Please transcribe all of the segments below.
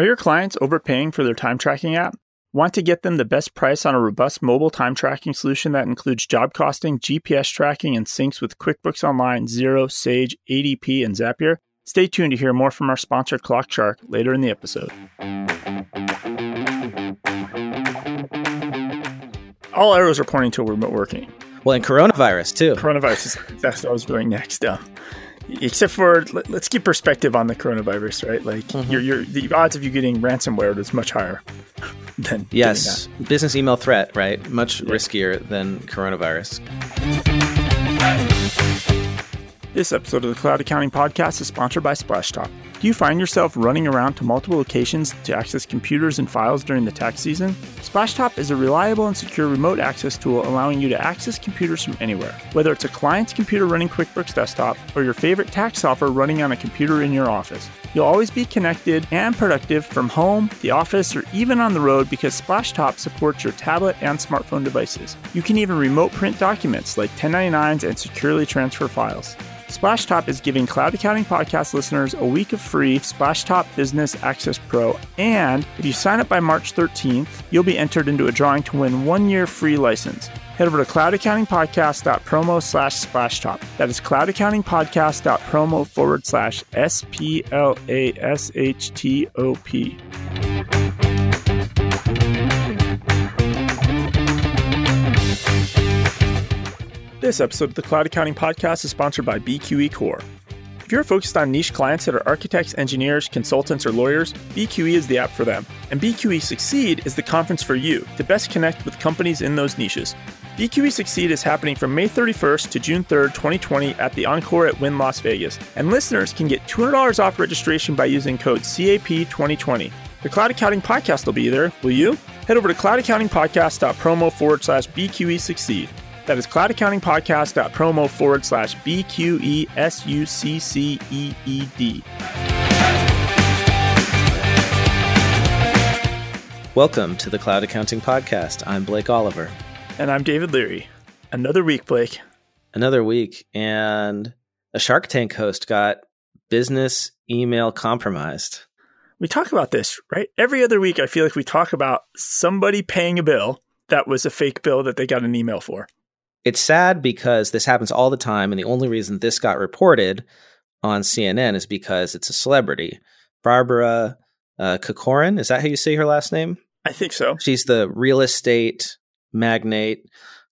Are your clients overpaying for their time tracking app? Want to get them the best price on a robust mobile time tracking solution that includes job costing, GPS tracking, and syncs with QuickBooks Online, Xero, Sage, ADP, and Zapier? Stay tuned to hear more from our sponsor, ClockShark, later in the episode. All arrows are pointing to remote working. Well, and coronavirus too. Coronavirus is that's what I was doing next. Um, except for let, us keep perspective on the coronavirus, right? Like mm-hmm. your your the odds of you getting ransomware is much higher than yes, business email threat, right? Much yeah. riskier than coronavirus. This episode of the Cloud Accounting Podcast is sponsored by Splashtop. Do you find yourself running around to multiple locations to access computers and files during the tax season? Splashtop is a reliable and secure remote access tool allowing you to access computers from anywhere. Whether it's a client's computer running QuickBooks Desktop or your favorite tax software running on a computer in your office, you'll always be connected and productive from home, the office, or even on the road because Splashtop supports your tablet and smartphone devices. You can even remote print documents like 1099s and securely transfer files. Splashtop is giving Cloud Accounting Podcast listeners a week of free Splashtop Business Access Pro. And if you sign up by March 13th, you'll be entered into a drawing to win one year free license. Head over to cloudaccountingpodcast.promo slash splash splashtop. That is cloudaccountingpodcast.promo forward slash S P L A S H T O P. This episode of the Cloud Accounting Podcast is sponsored by BQE Core. If you're focused on niche clients that are architects, engineers, consultants, or lawyers, BQE is the app for them. And BQE Succeed is the conference for you to best connect with companies in those niches. BQE Succeed is happening from May 31st to June 3rd, 2020 at the Encore at Wynn Las Vegas. And listeners can get $200 off registration by using code CAP2020. The Cloud Accounting Podcast will be there, will you? Head over to cloudaccountingpodcast.promo forward slash BQE Succeed. That is cloudaccountingpodcast.promo forward slash B Q E S U C C E E D. Welcome to the Cloud Accounting Podcast. I'm Blake Oliver. And I'm David Leary. Another week, Blake. Another week. And a Shark Tank host got business email compromised. We talk about this, right? Every other week, I feel like we talk about somebody paying a bill that was a fake bill that they got an email for it's sad because this happens all the time, and the only reason this got reported on CNN is because it's a celebrity. Barbara uh, Corcoran, is that how you say her last name? I think so. She's the real estate magnate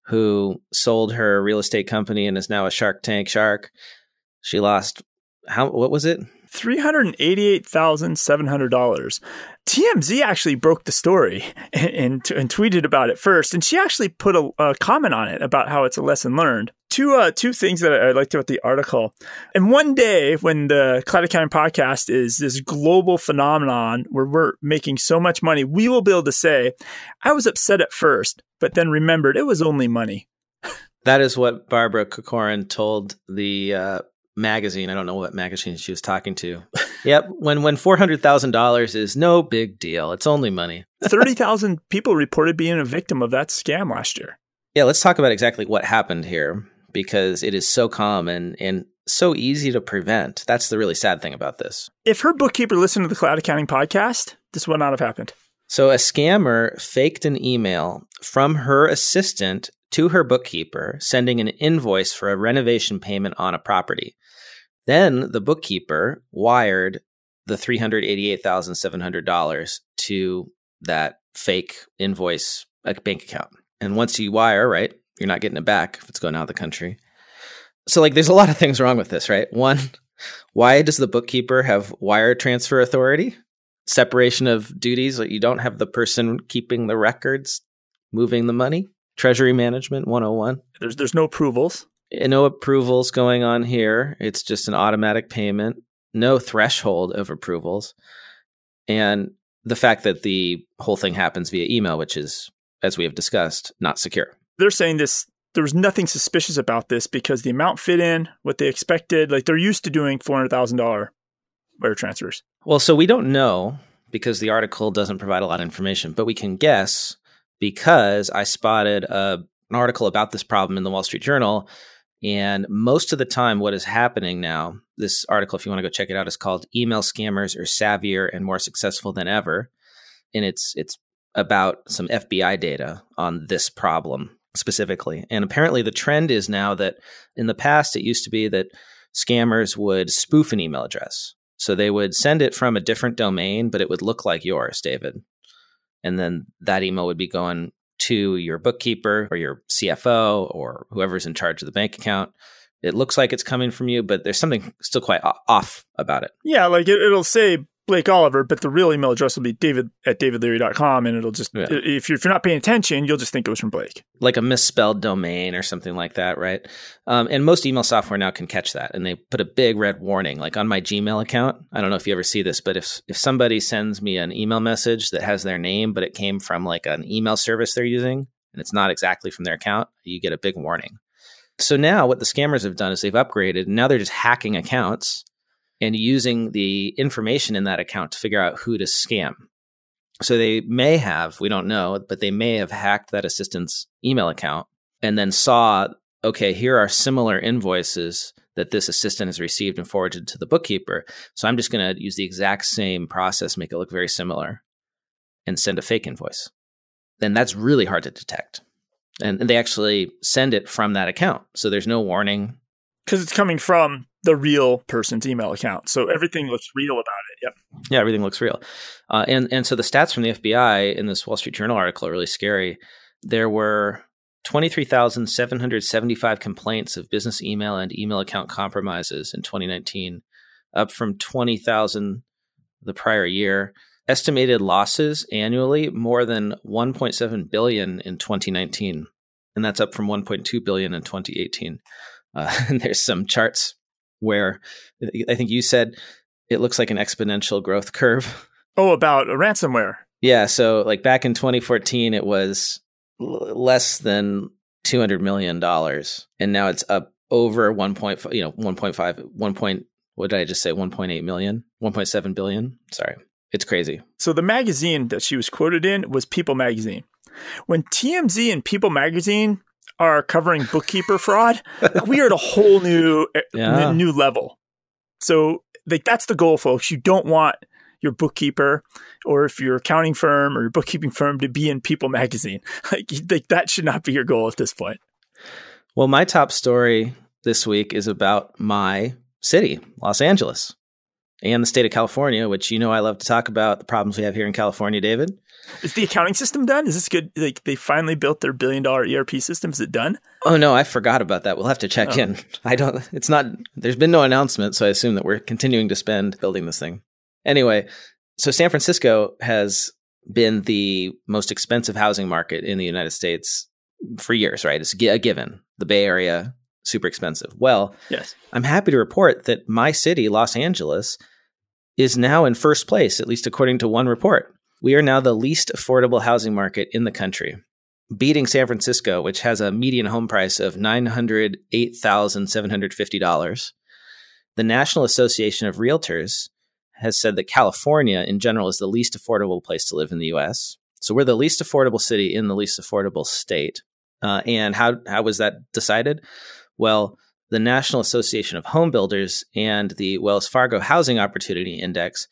who sold her real estate company and is now a Shark Tank shark. She lost how? What was it? $388,700. TMZ actually broke the story and, and, and, tweeted about it first. And she actually put a, a comment on it about how it's a lesson learned. Two, uh, two things that I liked about the article. And one day when the Cloud Accounting podcast is this global phenomenon where we're making so much money, we will be able to say, I was upset at first, but then remembered it was only money. That is what Barbara Corcoran told the uh, magazine. I don't know what magazine she was talking to. yep, when when four hundred thousand dollars is no big deal. It's only money. Thirty thousand people reported being a victim of that scam last year. Yeah, let's talk about exactly what happened here because it is so common and so easy to prevent. That's the really sad thing about this. If her bookkeeper listened to the Cloud Accounting podcast, this would not have happened. So a scammer faked an email from her assistant to her bookkeeper, sending an invoice for a renovation payment on a property. Then the bookkeeper wired the $388,700 to that fake invoice bank account. And once you wire, right, you're not getting it back if it's going out of the country. So, like, there's a lot of things wrong with this, right? One, why does the bookkeeper have wire transfer authority? Separation of duties, like you don't have the person keeping the records, moving the money. Treasury management 101. There's there's no approvals eh, no approvals going on here. It's just an automatic payment, no threshold of approvals. And the fact that the whole thing happens via email, which is, as we have discussed, not secure. They're saying this there was nothing suspicious about this because the amount fit in what they expected. Like they're used to doing four hundred thousand dollar wire transfers. Well, so we don't know because the article doesn't provide a lot of information, but we can guess because I spotted a, an article about this problem in the Wall Street Journal And most of the time, what is happening now, this article, if you want to go check it out, is called Email Scammers Are Savvier and More Successful Than Ever. And it's it's about some FBI data on this problem specifically. And apparently the trend is now that in the past it used to be that scammers would spoof an email address. So they would send it from a different domain, but it would look like yours, David. And then that email would be going to your bookkeeper or your CFO or whoever's in charge of the bank account. It looks like it's coming from you, but there's something still quite off about it. Yeah, like it, will say Blake Oliver, but the real email address will be david at davidleary.com. And it'll just, yeah. if, you're, if you're not paying attention, you'll just think it was from Blake. Like a misspelled domain or something like that, right? Um, and most email software now can catch that. And they put a big red warning, like on my Gmail account. I don't know if you ever see this, but if, if somebody sends me an email message that has their name, but it came from like an email service they're using, and it's not exactly from their account, you get a big warning. So now what the scammers have done is they've upgraded. And now they're just hacking accounts and using the information in that account to figure out who to scam. So they may have, we don't know, but they may have hacked that assistant's email account and then saw, okay, here are similar invoices that this assistant has received and forwarded to the bookkeeper. So I'm just going to use the exact same process, make it look very similar, and send a fake invoice. Then that's really hard to detect. And, and they actually send it from that account. So there's no warning. Because it's coming from the real person's email account. So everything looks real about it. Yep. Yeah, everything looks real. Uh, and and so the stats from the FBI in this Wall Street Journal article are really scary. There were 23,775 complaints of business email and email account compromises in 2019, up from 20,000 the prior year. Estimated losses annually more than 1.7 billion in 2019, and that's up from 1.2 billion in 2018. Uh, and there's some charts where I think you said it looks like an exponential growth curve. Oh, about ransomware. Yeah. So, like back in 2014, it was l- less than 200 million dollars, and now it's up over 1.5. You know, 1.5, 1. Point, what did I just say? 1.8 million, 1.7 billion. Sorry, it's crazy. So the magazine that she was quoted in was People Magazine. When TMZ and People Magazine are covering bookkeeper fraud, we are at a whole new eh, yeah. new level. So like that's the goal, folks. You don't want your bookkeeper or if your accounting firm or your bookkeeping firm to be in People magazine. Like, like that should not be your goal at this point. Well, my top story this week is about my city, Los Angeles, and the state of California, which you know I love to talk about the problems we have here in California, David. Is the accounting system done? Is this good? Like they finally built their billion dollar ERP system. Is it done? Oh no, I forgot about that. We'll have to check oh. in. I don't. It's not. There's been no announcement, so I assume that we're continuing to spend building this thing. Anyway, so San Francisco has been the most expensive housing market in the United States for years. Right? It's a given. The Bay Area super expensive. Well, yes, I'm happy to report that my city, Los Angeles, is now in first place, at least according to one report. We are now the least affordable housing market in the country, beating San Francisco, which has a median home price of $908,750. The National Association of Realtors has said that California in general is the least affordable place to live in the US. So we're the least affordable city in the least affordable state. Uh, and how, how was that decided? Well, the National Association of Home Builders and the Wells Fargo Housing Opportunity Index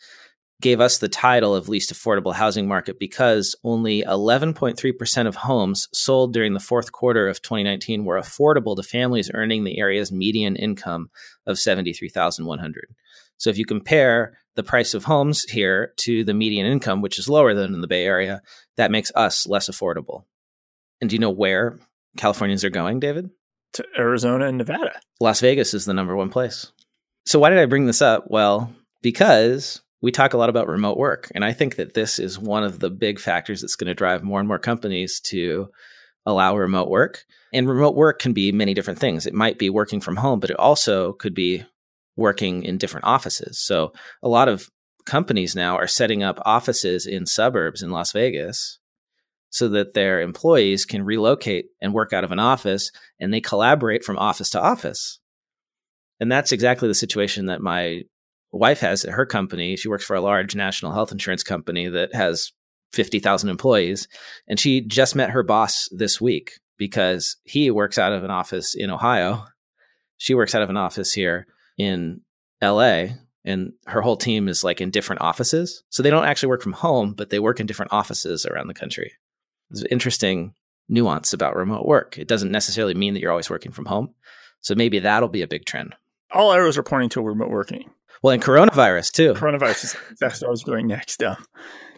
gave us the title of least affordable housing market because only 11.3% of homes sold during the fourth quarter of 2019 were affordable to families earning the area's median income of 73,100. So if you compare the price of homes here to the median income, which is lower than in the Bay Area, that makes us less affordable. And do you know where Californians are going, David? To Arizona and Nevada. Las Vegas is the number one place. So why did I bring this up? Well, because we talk a lot about remote work. And I think that this is one of the big factors that's going to drive more and more companies to allow remote work. And remote work can be many different things. It might be working from home, but it also could be working in different offices. So a lot of companies now are setting up offices in suburbs in Las Vegas so that their employees can relocate and work out of an office and they collaborate from office to office. And that's exactly the situation that my wife has at her company. She works for a large national health insurance company that has 50,000 employees. And she just met her boss this week because he works out of an office in Ohio She works out of an office here in LA, and her whole team is like in different offices. So they don't actually work from home, but they work in different offices around the country. There's an interesting nuance about remote work. It doesn't necessarily mean that you're always working from home. So maybe that'll be a big trend. All arrows are pointing to remote working. Well, and coronavirus too. Coronavirus is that's what I was going next. Um,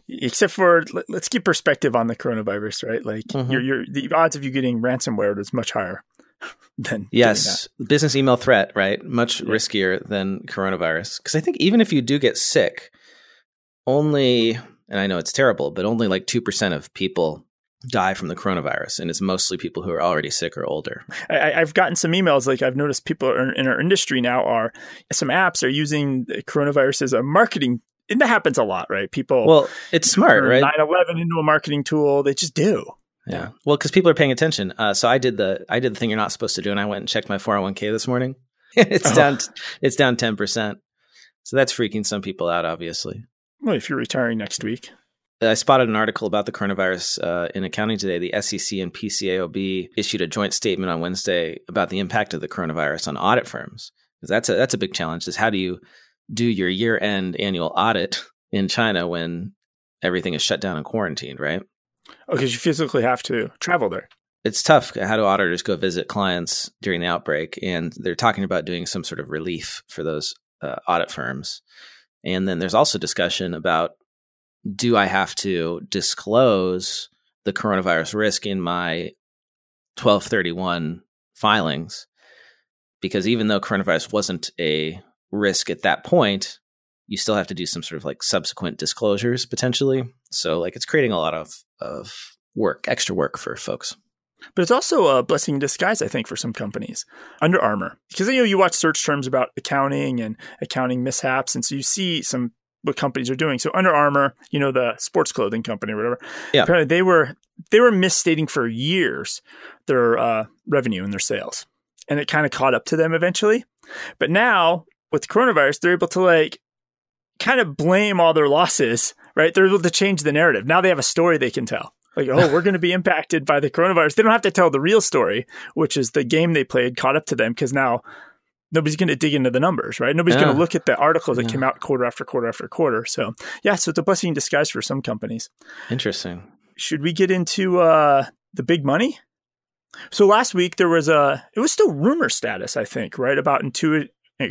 except for let, us keep perspective on the coronavirus, right? Like mm-hmm. your your the odds of you getting ransomware is much higher than yes, business email threat, right? Much yeah. riskier than coronavirus. Because I think even if you do get sick, only and I know it's terrible, but only like two percent of people die from the coronavirus, and it's mostly people who are already sick or older. I, have gotten some emails. Like I've noticed people in our industry now are some apps are using coronavirus as a marketing. And that happens a lot, right? People. Well, it's smart, right? 9/11 into a marketing tool. They just do. Yeah. Well, because people are paying attention. Uh, so I did the I did the thing you're not supposed to do, and I went and checked my 401k this morning. it's oh. down. It's down ten percent. So that's freaking some people out, obviously. Well, if you're retiring next week. I spotted an article about the coronavirus uh, in accounting today. The SEC and PCAOB issued a joint statement on Wednesday about the impact of the coronavirus on audit firms. Because that's a that's a big challenge. Is how do you do your year end annual audit in China when everything is shut down and quarantined, right? Oh, because you physically have to travel there. It's tough. How do auditors go visit clients during the outbreak? And they're talking about doing some sort of relief for those uh, audit firms. And then there's also discussion about do I have to disclose the coronavirus risk in my 1231 filings? Because even though coronavirus wasn't a risk at that point, you still have to do some sort of like subsequent disclosures potentially. So like it's creating a lot of of work, extra work for folks. But it's also a blessing in disguise, I think, for some companies. Under Armour, because you know you watch search terms about accounting and accounting mishaps, and so you see some what companies are doing. So Under Armour, you know, the sports clothing company or whatever, yeah. apparently they were they were misstating for years their uh, revenue and their sales, and it kind of caught up to them eventually. But now with coronavirus, they're able to like kind of blame all their losses, right? They're able to change the narrative. Now they have a story they can tell. Like, oh, we're going to be impacted by the coronavirus. They don't have to tell the real story, which is the game they played caught up to them because now nobody's going to dig into the numbers, right? Nobody's yeah. going to look at the articles that yeah. came out quarter after quarter after quarter. So, yeah, so it's a blessing in disguise for some companies. Interesting. Should we get into uh, the big money? So last week there was a, it was still rumor status, I think, right? About Intuit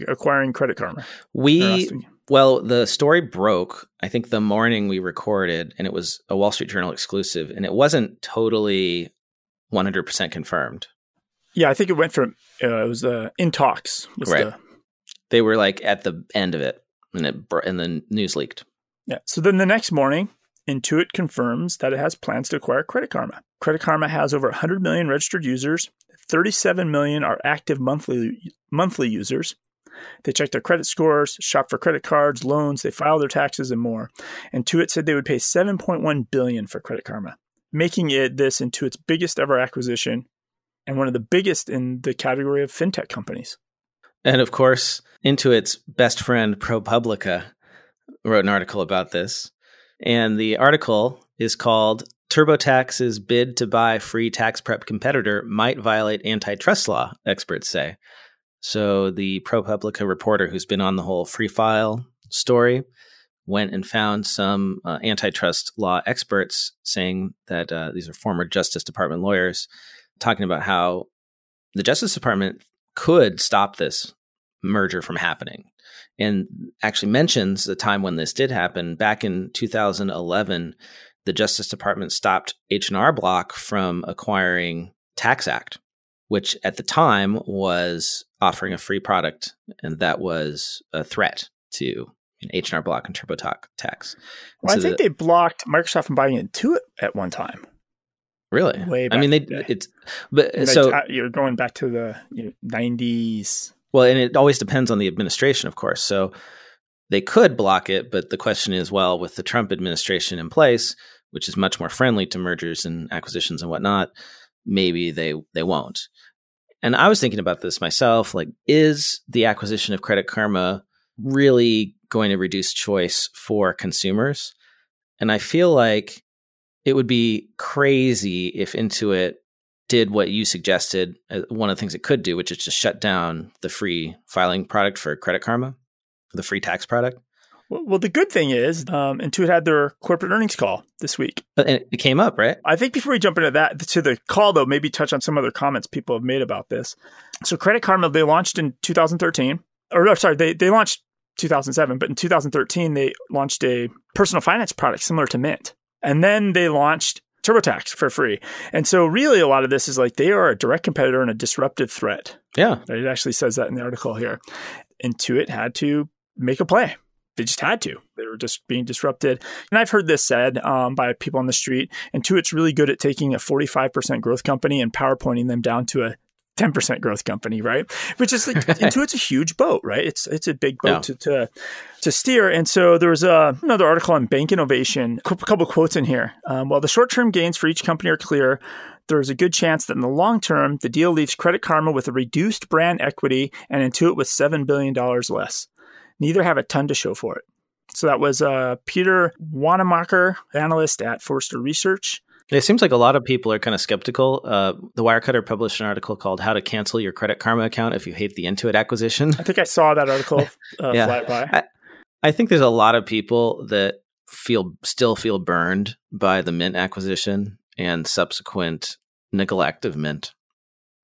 acquiring Credit Karma. We well, the story broke, I think the morning we recorded, and it was a Wall Street Journal exclusive, and it wasn't totally 100% confirmed. Yeah, I think it went from, uh, it was uh, in talks. right. The... they were like at the end of it, and, it, and the news leaked. Yeah. So then the next morning, Intuit confirms that it has plans to acquire Credit Karma. Credit Karma has over 100 million registered users. 37 million are active monthly monthly users. They check their credit scores, shop for credit cards, loans, they file their taxes and more. Intuit said they would pay 7.1 billion for Credit Karma, making it this Intuit's biggest ever acquisition and one of the biggest in the category of fintech companies. And of course, Intuit's best friend ProPublica wrote an article about this. And the article is called TurboTax's bid to buy free tax prep competitor might violate antitrust law, experts say. So the ProPublica reporter who's been on the whole free file story went and found some uh, antitrust law experts saying that uh, these are former Justice Department lawyers talking about how the Justice Department could stop this merger from happening and actually mentions the time when this did happen back in 2011 the justice department stopped h&r block from acquiring taxact which at the time was offering a free product, and that was a threat to H&R Block and TurboTax. Well, so I think the, they blocked Microsoft from buying Intuit at one time. Really? Way I mean, they the it's but and so you're going back to the you know, 90s. Well, and it always depends on the administration, of course. So they could block it, but the question is, well, with the Trump administration in place, which is much more friendly to mergers and acquisitions and whatnot, maybe they they won't. And I was thinking about this myself like, is the acquisition of Credit Karma really going to reduce choice for consumers? And I feel like it would be crazy if Intuit did what you suggested, uh, one of the things it could do, which is just shut down the free filing product for Credit Karma, the free tax product. Well, the good thing is, um, Intuit had their corporate earnings call this week. And it came up, right? I think before we jump into that, to the call though, maybe touch on some other comments people have made about this. So, Credit Karma, they launched in 2013, or sorry, they they launched 2007, but in 2013 they launched a personal finance product similar to Mint, and then they launched TurboTax for free. And so, really, a lot of this is like they are a direct competitor and a disruptive threat. Yeah, it actually says that in the article here. Intuit had to make a play they just had to. They were just being disrupted. And I've heard this said um, by people on the street. And Intuit's really good at taking a 45% growth company and PowerPointing them down to a 10% growth company, right? Which is like Intuit's a huge boat, right? It's it's a big boat yeah. to, to to steer. And so there was a, another article on bank innovation, a couple quotes in here. Um, while the short term gains for each company are clear, there is a good chance that in the long term, the deal leaves Credit Karma with a reduced brand equity and Intuit with $7 billion less neither have a ton to show for it. So that was uh, Peter Wannemacher, analyst at Forrester Research. It seems like a lot of people are kind of skeptical. Uh, the Wirecutter published an article called "How to Cancel Your Credit Karma Account If You Hate the Intuit Acquisition." I think I saw that article uh, yeah. fly by. I, I think there's a lot of people that feel still feel burned by the Mint acquisition and subsequent neglect of Mint,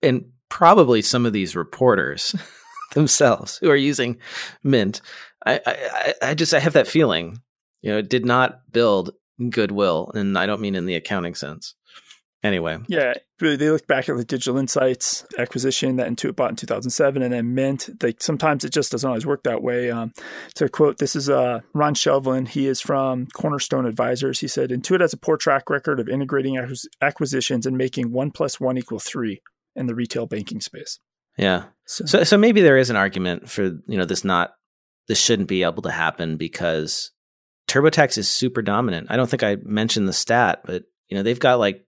and probably some of these reporters themselves who are using Mint. I, I, I just I have that feeling, you know, it did not build goodwill, and I don't mean in the accounting sense. Anyway, yeah, they look back at the Digital Insights acquisition that Intuit bought in 2007, and then Mint. Like sometimes it just doesn't always work that way. Um, to quote, this is uh, Ron Shevlin. He is from Cornerstone Advisors. He said Intuit has a poor track record of integrating acquisitions and making one plus one equal three in the retail banking space. Yeah. So, so, so maybe there is an argument for you know this not this shouldn't be able to happen because TurboTax is super dominant. I don't think I mentioned the stat, but you know they've got like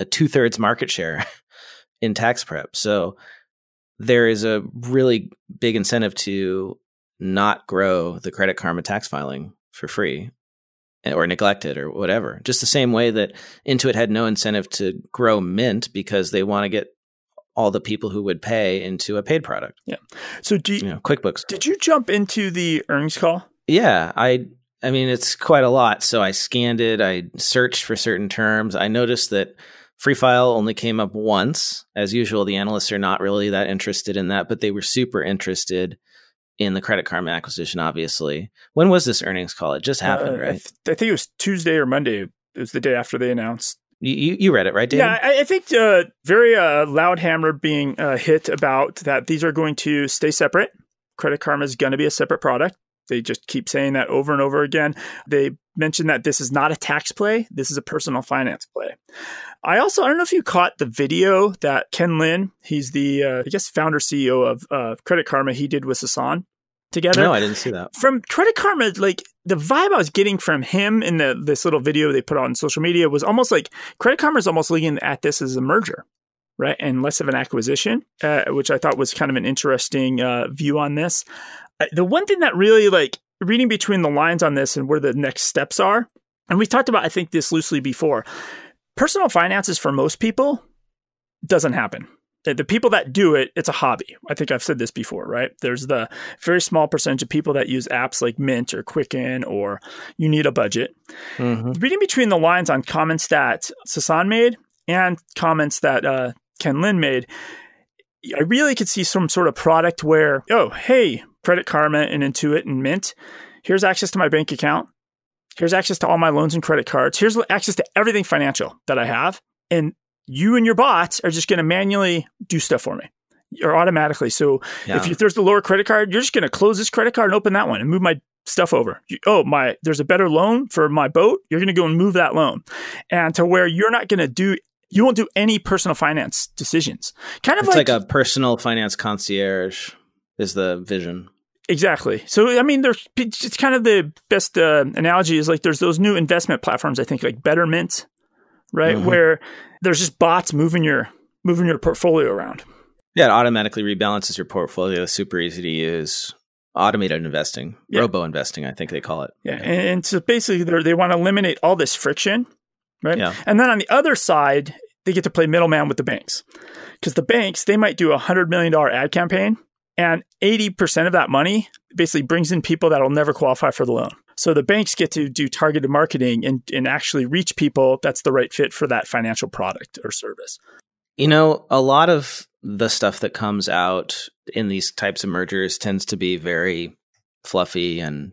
a two thirds market share in tax prep. So there is a really big incentive to not grow the Credit Karma tax filing for free eh, or neglect it or whatever. Just the same way that Intuit had no incentive to grow Mint because they want to get all the people who would pay into a paid product. Yeah. So do you, you know, QuickBooks. Did you jump into the earnings call? Yeah, I I mean it's quite a lot. So I scanned it, I searched for certain terms. I noticed that Free File only came up once. As usual, the analysts are not really that interested in that, but they were super interested in the Credit Karma acquisition, obviously. When was this earnings call? It just happened, uh, right? I, th- I, think it was Tuesday or Monday. It was the day after they announced you, you read it, right, David? Yeah, I, I think uh, very uh, loud hammer being uh, hit about that these are going to stay separate. Credit Karma is going to be a separate product. They just keep saying that over and over again. They mentioned that this is not a tax play. This is a personal finance play. I also, I don't know if you caught the video that Ken Lin, he's the, uh, I guess, founder CEO of uh, Credit Karma, he did with Sasan together. No, I didn't see that. From Credit Karma, like the vibe I was getting from him in the this little video they put on social media was almost like Credit Karma is almost looking at this as a merger, right, and less of an acquisition, uh, which I thought was kind of an interesting uh, view on this. The one thing that really like reading between the lines on this and where the next steps are, and we talked about I think this loosely before. Personal finances for most people doesn't happen the people that do it, it's a hobby. I think I've said this before, right? There's the very small percentage of people that use apps like Mint or Quicken or you need a budget. Mm-hmm. Reading between the lines on comments that Sasan made and comments that uh, Ken Lin made, I really could see some sort of product where, oh, hey, Credit Karma and Intuit and Mint, here's access to my bank account. Here's access to all my loans and credit cards. Here's access to everything financial that I have. And you and your bots are just going to manually do stuff for me or automatically. So yeah. if, you, there's the lower credit card, you're just going to close this credit card and open that one and move my stuff over. You, oh, my, there's a better loan for my boat. You're going to go and move that loan. And to where you're not going to do, you won't do any personal finance decisions. Kind of like, like a personal finance concierge is the vision. Exactly. So, I mean, there's it's kind of the best uh, analogy is like there's those new investment platforms, I think, like Betterment, right? Mm-hmm. Where there's just bots moving your moving your portfolio around. Yeah, it automatically rebalances your portfolio. Super easy to use. Automated investing, yeah. robo investing, I think they call it. Yeah, and, and so basically they want to eliminate all this friction, right? Yeah. And then on the other side, they get to play middleman with the banks. Because the banks, they might do a $100 million ad campaign, and 80% of that money basically brings in people that will never qualify for the loan. So the banks get to do targeted marketing and, and actually reach people that's the right fit for that financial product or service. You know, a lot of the stuff that comes out in these types of mergers tends to be very fluffy and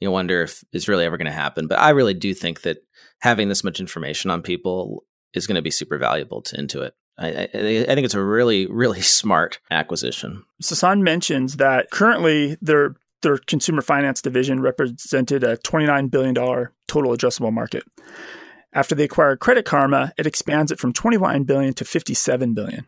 you wonder if it's really ever going to happen. But I really do think that having this much information on people is going to be super valuable to Intuit. I, I, I, think it's a really, really smart acquisition. Sasan mentions that currently their their consumer finance division represented a $29 billion total addressable market. After they acquired Credit Karma, it expands it from 21 billion to 57 billion.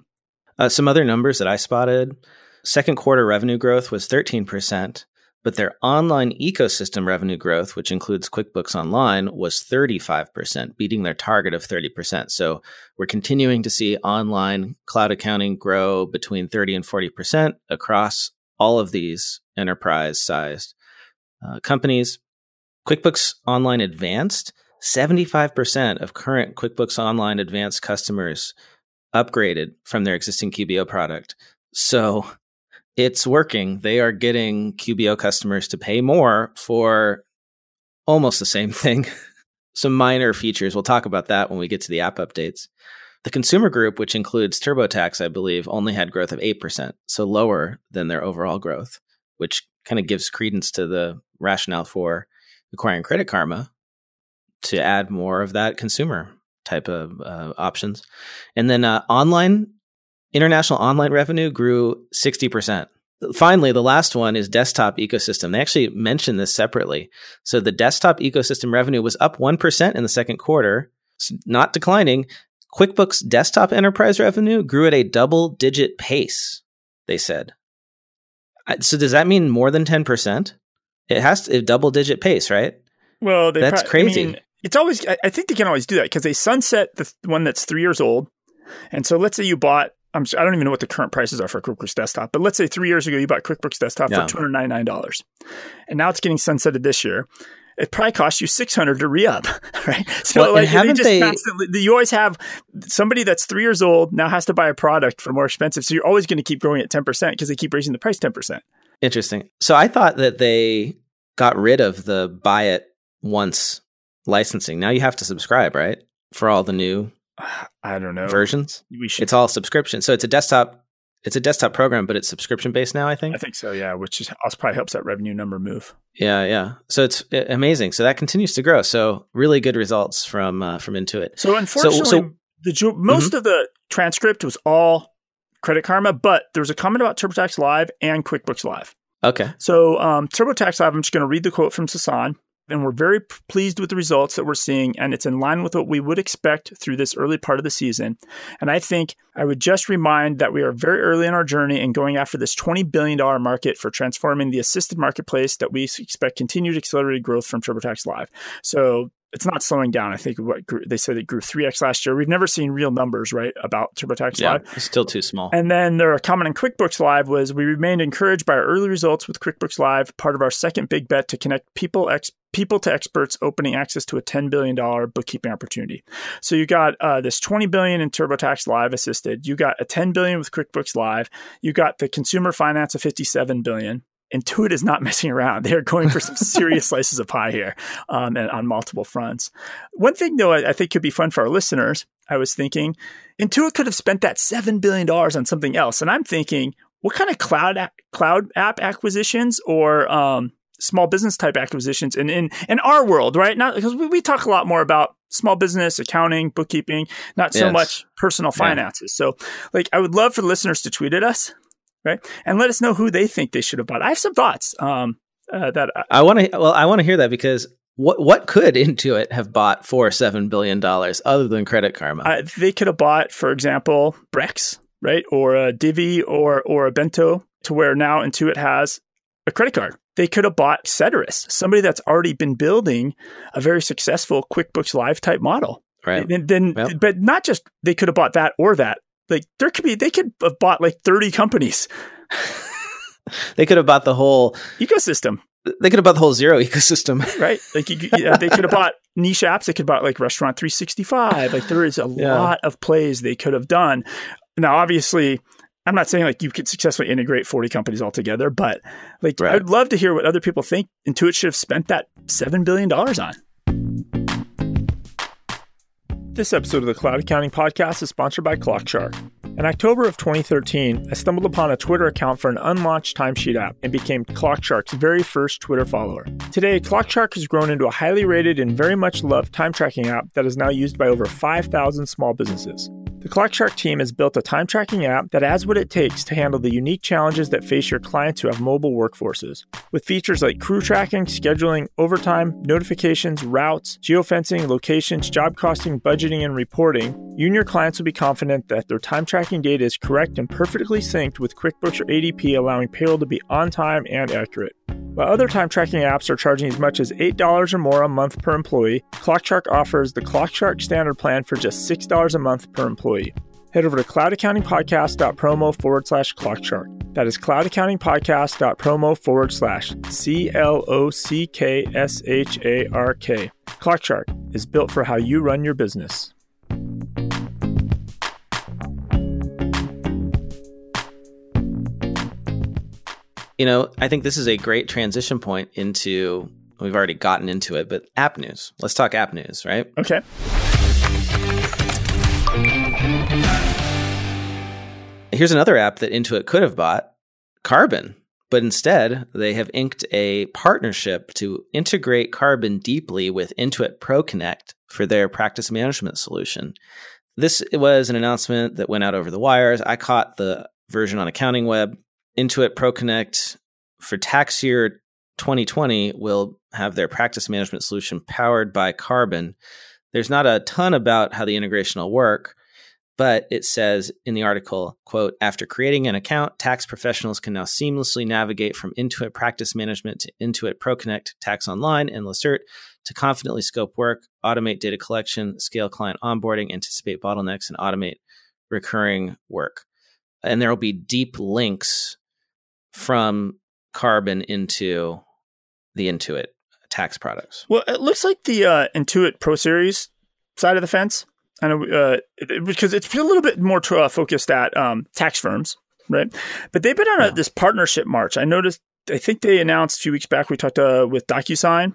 Uh, some other numbers that I spotted: second quarter revenue growth was 13 percent but their online ecosystem revenue growth, which includes QuickBooks Online, was 35%, beating their target of 30%. So we're continuing to see online cloud accounting grow between 30 and 40% across all of these enterprise sized uh, companies. QuickBooks Online Advanced, 75% of current QuickBooks Online Advanced customers upgraded from their existing QBO product. So it's working. They are getting QBO customers to pay more for almost the same thing. Some minor features. We'll talk about that when we get to the app updates. The consumer group, which includes TurboTax, I believe, only had growth of 8%, so lower than their overall growth, which kind of gives credence to the rationale for acquiring Credit Karma to add more of that consumer type of uh, options. And then uh, online international online revenue grew 60%. Finally, the last one is desktop ecosystem. They actually mentioned this separately. So the desktop ecosystem revenue was up 1% in the second quarter, not declining. QuickBooks desktop enterprise revenue grew at a double digit pace, they said. So does that mean more than 10%? It has to, a double digit pace, right? Well, that's pro- crazy. I mean, it's always, I think they can always do that because they sunset the one that's three years old. And so let's say you bought I'm, I don't even know what the current prices are for QuickBooks Desktop, but let's say three years ago you bought QuickBooks Desktop yeah. for $299, and now it's getting sunsetted this year. It probably costs you 600 to re up, right? So well, like, haven't they, they you always have somebody that's three years old now has to buy a product for more expensive. So you're always going to keep growing at 10% because they keep raising the price 10%. Interesting. So I thought that they got rid of the buy it once licensing. Now you have to subscribe, right? For all the new I don't know versions. We should. It's all subscription, so it's a desktop. It's a desktop program, but it's subscription based now. I think. I think so. Yeah, which is, also probably helps that revenue number move. Yeah, yeah. So it's amazing. So that continues to grow. So really good results from uh, from Intuit. So unfortunately, so, so, the most mm-hmm. of the transcript was all Credit Karma, but there was a comment about TurboTax Live and QuickBooks Live. Okay. So um, TurboTax Live, I'm just going to read the quote from Sasan and we're very pleased with the results that we're seeing and it's in line with what we would expect through this early part of the season. And i think i would just remind that we are very early in our journey in going after this $20 billion market for transforming the assisted marketplace that we expect continued accelerated growth from turbotax live. So it's not slowing down. I think what grew, they said it grew 3x last year. We've never seen real numbers, right, about TurboTax yeah, Live. It's still too small. And then their comment in QuickBooks Live was we remained encouraged by our early results with QuickBooks Live, part of our second big bet to connect people ex- people to experts opening access to a $10 billion bookkeeping opportunity. So you got uh, this 20 billion in TurboTax Live assisted. You got a 10 billion with QuickBooks Live. You got the consumer finance of 57 billion. Intuit is not messing around. They're going for some serious slices of pie here um, and on multiple fronts. One thing, though, I, I, think could be fun for our listeners, I was thinking Intuit could have spent that $7 billion on something else. And I'm thinking, what kind of cloud, a- cloud app acquisitions or um, small business type acquisitions in, in, in our world, right? Not because we, we talk a lot more about small business, accounting, bookkeeping, not so yes. much personal finances. Yeah. So, like, I would love for the listeners to tweet at us right? And let us know who they think they should have bought. I have some thoughts. Um, uh, that I, I want to. Well, I want to hear that because what what could Intuit have bought for seven billion dollars other than Credit Karma? Uh, they could have bought, for example, Brex, right, or a Divvy, or or a Bento, to where now Intuit has a credit card. They could have bought Ceteris, somebody that's already been building a very successful QuickBooks Live type model. Right. And then, well. but not just they could have bought that or that. Like there could be they could have bought like 30 companies. they could have bought the whole ecosystem. They could have bought the whole Xero ecosystem, right? Like you, yeah, they could have bought niche apps. They could have bought like Restaurant 365. Like there is a yeah. lot of plays they could have done. Now, obviously, I'm not saying like you could successfully integrate 40 companies all together, but like right. I'd love to hear what other people think Intuit should have spent that $7 billion on. This episode of the Cloud Accounting Podcast is sponsored by ClockShark. In October of 2013, I stumbled upon a Twitter account for an unlaunched timesheet app and became ClockShark's very first Twitter follower. Today, ClockShark has grown into a highly rated and very much loved time tracking app that is now used by over 5,000 small businesses. The ClockShark team has built a time tracking app that has what it takes to handle the unique challenges that face your clients who have mobile workforces. With features like crew tracking, scheduling, overtime, notifications, routes, geofencing, locations, job costing, budgeting, and reporting, you and your clients will be confident that their time tracking data is correct and perfectly synced with QuickBooks or ADP, allowing payroll to be on time and accurate. While other time tracking apps are charging as much as $8 or more a month per employee, ClockShark offers the ClockShark standard plan for just $6 a month per employee. Head over to cloudaccountingpodcast.promo forward slash ClockShark. That is cloudaccountingpodcast.promo forward slash C L O C K S H A R K. ClockShark is built for how you run your business. You know, I think this is a great transition point into we've already gotten into it, but app news. Let's talk app news, right? Okay. Here's another app that Intuit could have bought, Carbon. But instead, they have inked a partnership to integrate Carbon deeply with Intuit ProConnect for their practice management solution. This was an announcement that went out over the wires. I caught the version on Accounting Web. Intuit ProConnect for tax year 2020 will have their practice management solution powered by Carbon. There's not a ton about how the integration will work, but it says in the article, quote, after creating an account, tax professionals can now seamlessly navigate from Intuit Practice Management to Intuit ProConnect Tax Online and Lacerte to confidently scope work, automate data collection, scale client onboarding, anticipate bottlenecks, and automate recurring work. And there will be deep links from Carbon into the Intuit tax products? Well, it looks like the uh, Intuit Pro Series side of the fence. I know uh, it, because it's a little bit more uh, focused at um, tax firms, right? But they've been on a, this partnership march. I noticed. I think they announced a few weeks back. We talked uh, with DocuSign.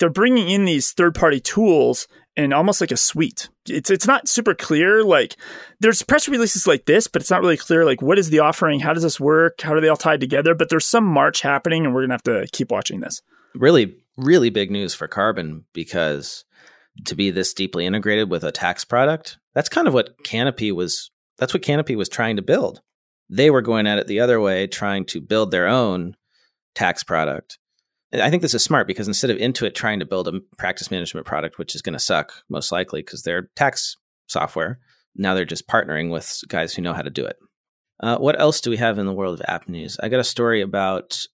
They're bringing in these third-party tools and almost like a suite. It's it's not super clear. Like there's press releases like this, but it's not really clear. Like what is the offering? How does this work? How do they all tie together? But there's some march happening, and we're gonna have to keep watching this. Really, really big news for Carbon because to be this deeply integrated with a tax product, that's kind of what Canopy was. That's what Canopy was trying to build. They were going at it the other way, trying to build their own tax product I think this is smart because instead of Intuit trying to build a practice management product, which is going to suck most likely because they're tax software, now they're just partnering with guys who know how to do it. Uh, what else do we have in the world of app news? I got a story about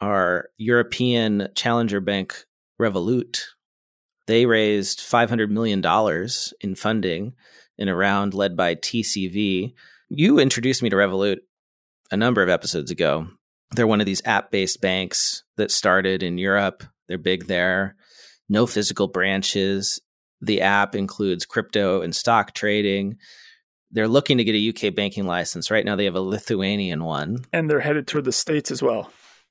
our European challenger bank, Revolut. They raised $500 million in funding in a round led by TCV. You introduced me to Revolut a number of episodes ago they're one of these app based banks that started in Europe. They're big there. No physical branches. The app includes crypto and stock trading. They're looking to get a UK banking license. Right now, they have a Lithuanian one. And they're headed toward the States as well.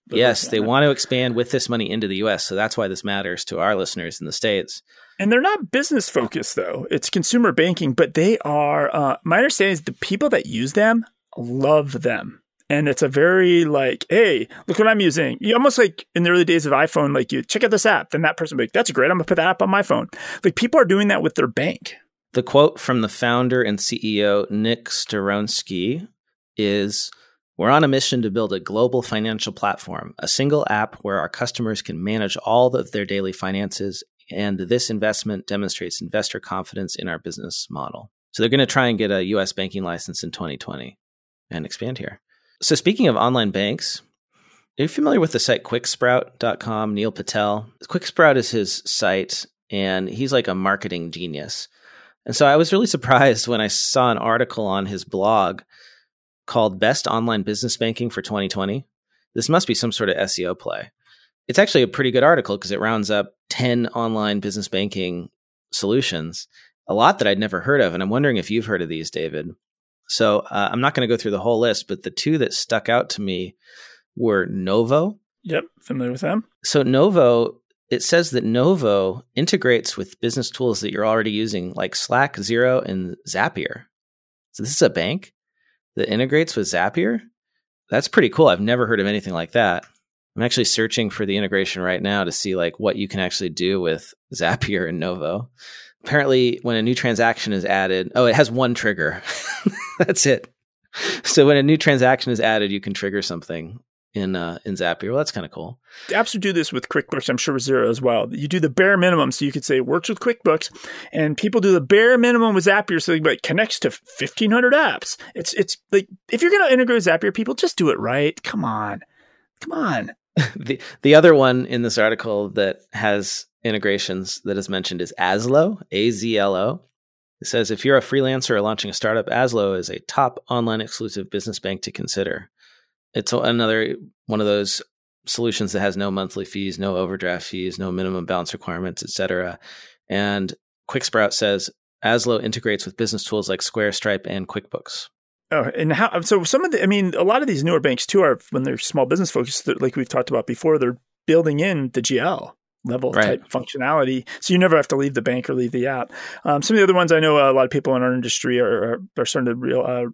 Yes, they want to expand with this money into the US. So that's why this matters to our listeners in the States. And they're not business focused, though. It's consumer banking, but they are, uh, my understanding is the people that use them love them and it's a very like, hey, look what I'm using. You almost like in the early days of iPhone, like you check out this app, then that person will be like, that's great. I'm gonna put that app on my phone. Like people are doing that with their bank. The quote from the founder and CEO Nick Storonsky is we're on a mission to build a global financial platform, a single app where our customers can manage all of their daily finances. And this investment demonstrates investor confidence in our business model. So they're going to try and get a US banking license in 2020 and expand here. So, speaking of online banks, are you familiar with the site quicksprout.com? Neil Patel. Quicksprout is his site, and he's like a marketing genius. And so I was really surprised when I saw an article on his blog called Best Online Business Banking for 2020. This must be some sort of SEO play. it's actually a pretty good article because it rounds up 10 online business banking solutions, a lot that I'd never heard of. And I'm wondering if you've heard of these, David. So uh, I'm not going to go through the whole list, but the two that stuck out to me were Novo. Yep, familiar with them. So Novo, it says that Novo integrates with business tools that you're already using, like Slack, Xero, and Zapier. So this is a bank that integrates with Zapier. That's pretty cool. I've never heard of anything like that. I'm actually searching for the integration right now to see like what you can actually do with Zapier and Novo. Apparently, when a new transaction is added, oh, it has one trigger. That's it. So when a new transaction is added, you can trigger something in uh, in Zapier. Well, that's kind of cool. Apps would do this with QuickBooks. I'm sure with Xero as well. You do the bare minimum, so you could say it works with QuickBooks, and people do the bare minimum with Zapier, so it connects to 1,500 apps. It's it's like if you're going to integrate with Zapier, people just do it right. Come on, come on. the the other one in this article that has integrations that is mentioned is Azlo, A Z L O. It says if you're a freelancer or launching a startup, Azlo is a top online exclusive business bank to consider. It's another one of those solutions that has no monthly fees, no overdraft fees, no minimum balance requirements, etc. And QuickSprout says Azlo integrates with business tools like Square, Stripe, and QuickBooks. Oh, and how? So some of the, I mean, a lot of these newer banks too are when they're small business focused, like we've talked about before, they're building in the GL level right. type functionality, so you never have to leave the bank or leave the app. Um, some of the other ones I know a lot of people in our industry are are, are starting to real uh,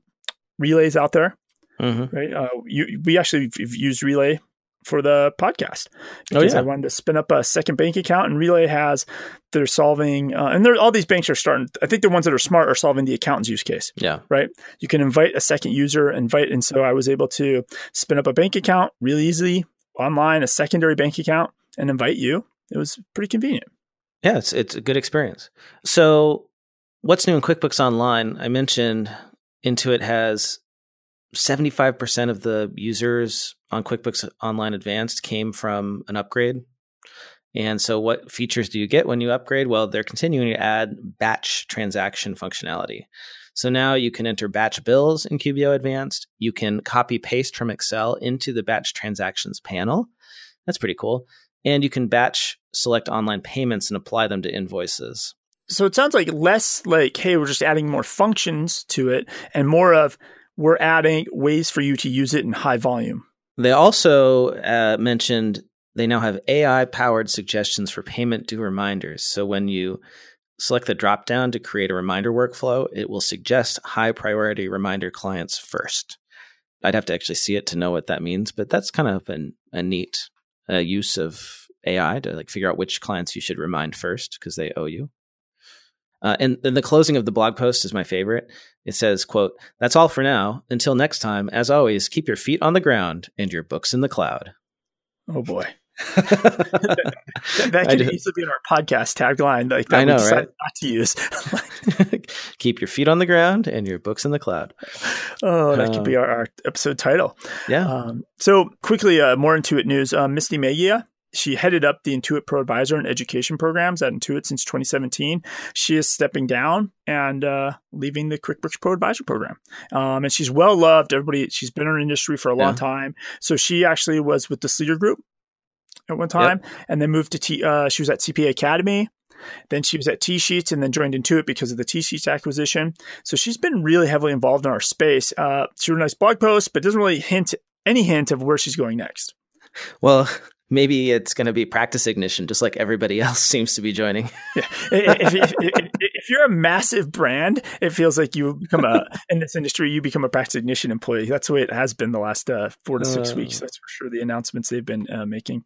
relays out there. Mm-hmm. Right, uh, you, we actually used Relay for the podcast oh, because oh, yeah. I wanted to spin up a second bank account. And Relay has they're solving, uh, and all these banks are starting. I think the ones that are smart are solving the accountant's use case. Yeah, right. You can invite a second user, invite, and so I was able to spin up a bank account really easily online, a secondary bank account, and invite you. It was pretty convenient. Yeah, it's it's a good experience. So, what's new in QuickBooks Online? I mentioned Intuit has 75% of the users on QuickBooks Online Advanced came from an upgrade. And so, what features do you get when you upgrade? Well, they're continuing to add batch transaction functionality. So now you can enter batch bills in QBO Advanced. You can copy paste from Excel into the batch transactions panel. That's pretty cool. And you can batch select online payments and apply them to invoices. So it sounds like less like, hey, we're just adding more functions to it and more of, we're adding ways for you to use it in high volume. They also uh, mentioned they now have AI powered suggestions for payment due reminders. So when you select the drop down to create a reminder workflow, it will suggest high priority reminder clients first. I'd have to actually see it to know what that means, but that's kind of an, a neat uh, use of AI to like figure out which clients you should remind first because they owe you. Uh, and then the closing of the blog post is my favorite. It says, quote, that's all for now. Until next time, as always, keep your feet on the ground and your books in the cloud. Oh boy. That, that could easily be in our podcast tagline. Like that I know, we right? not to use. Keep your feet on the ground and your books in the cloud. Oh, that um, could be um, our, our, episode title. Yeah. Um, so quickly, uh, more Intuit news. Uh, Misty Megia she headed up the Intuit Pro Advisor and education programs at Intuit since 2017. She is stepping down and uh, leaving the QuickBooks Pro Advisor program. Um, and she's well loved. Everybody, she's been in her industry for a long yeah. time. So she actually was with the Sleeter Group at one time, yep. and then moved to T. Uh, she was at CPA Academy. Then she was at TSheets and then joined Intuit because of the TSheets acquisition. So she's been really heavily involved in our space. Uh, she wrote a nice blog post, but doesn't really hint any hint of where she's going next. Well, maybe it's going to be practice ignition, just like everybody else seems to be joining. yeah. if, if, if, if, you're a massive brand, it feels like you become a in this industry. You become a practice ignition employee. That's the way it has been the last uh, four to six uh, weeks. That's for sure. The announcements they've been uh, making.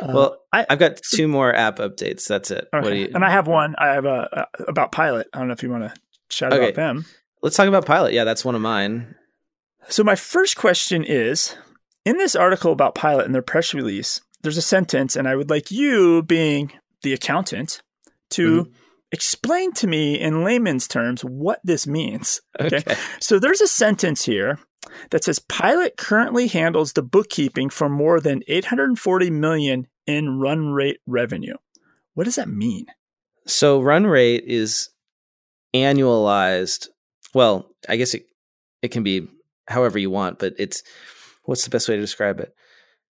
Uh, well, I, have got two more app updates. That's it. Okay. You, and I have one. I have a, a, about Pilot. I don't know if you want to chat okay. about them. Let's talk about Pilot. Yeah, that's one of mine. So my first question is. In this article about Pilot and their press release, there's a sentence, and I would like you, being the accountant, to mm-hmm. explain to me in layman's terms what this means. Okay? okay. So there's a sentence here that says Pilot currently handles the bookkeeping for more than 840 million in run rate revenue. What does that mean? So run rate is annualized. Well, I guess it it can be however you want, but it's what's the best way to describe it?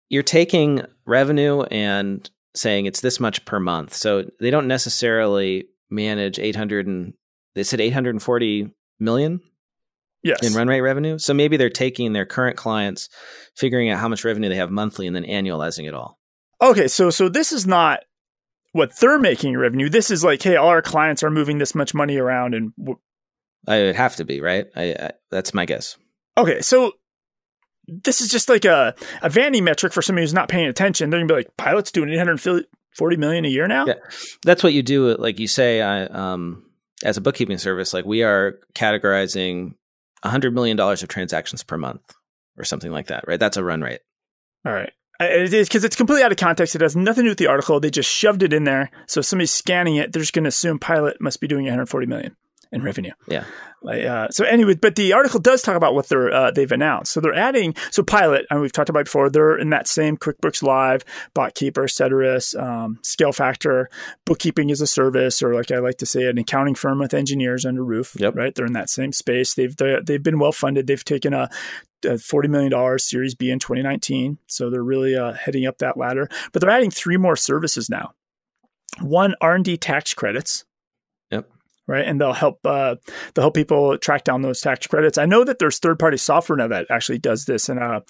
You're taking revenue and saying it's this much per month. So they don't necessarily manage 800 and they said 840 million yes. in run rate revenue. So maybe they're taking their current clients, figuring out how much revenue they have monthly and then annualizing it all. Okay, so so this is not what they're making revenue. This is like, hey, all our clients are moving this much money around and w- I would have to be, right? I, I that's my guess. Okay, so this is just like a, a vanity metric for somebody who's not paying attention. They're gonna be like, pilots doing 840 million a year now. Yeah, that's what you do. Like you say, I, um, as a bookkeeping service, like we are categorizing 100 million dollars of transactions per month or something like that, right? That's a run rate. All right. It is because it's completely out of context. It has nothing to do with the article. They just shoved it in there. So if somebody's scanning it, they're just going to assume Pilot must be doing 140 million in revenue. Yeah. Like, uh, so anyway, but the article does talk about what they're uh, they've announced. So they're adding so Pilot, and we've talked about before. They're in that same QuickBooks Live, BotKeeper, Ceteris, um, Scale Factor, bookkeeping as a service, or like I like to say, an accounting firm with engineers under roof. Yep. Right. They're in that same space. They've they've been well funded. They've taken a $40 million Series B in 2019. So they're really uh, heading up that ladder. But they're adding three more services now. One, R&D tax credits. Right, and they'll help uh, they'll help people track down those tax credits. I know that there's third party software now that actually does this, and uh,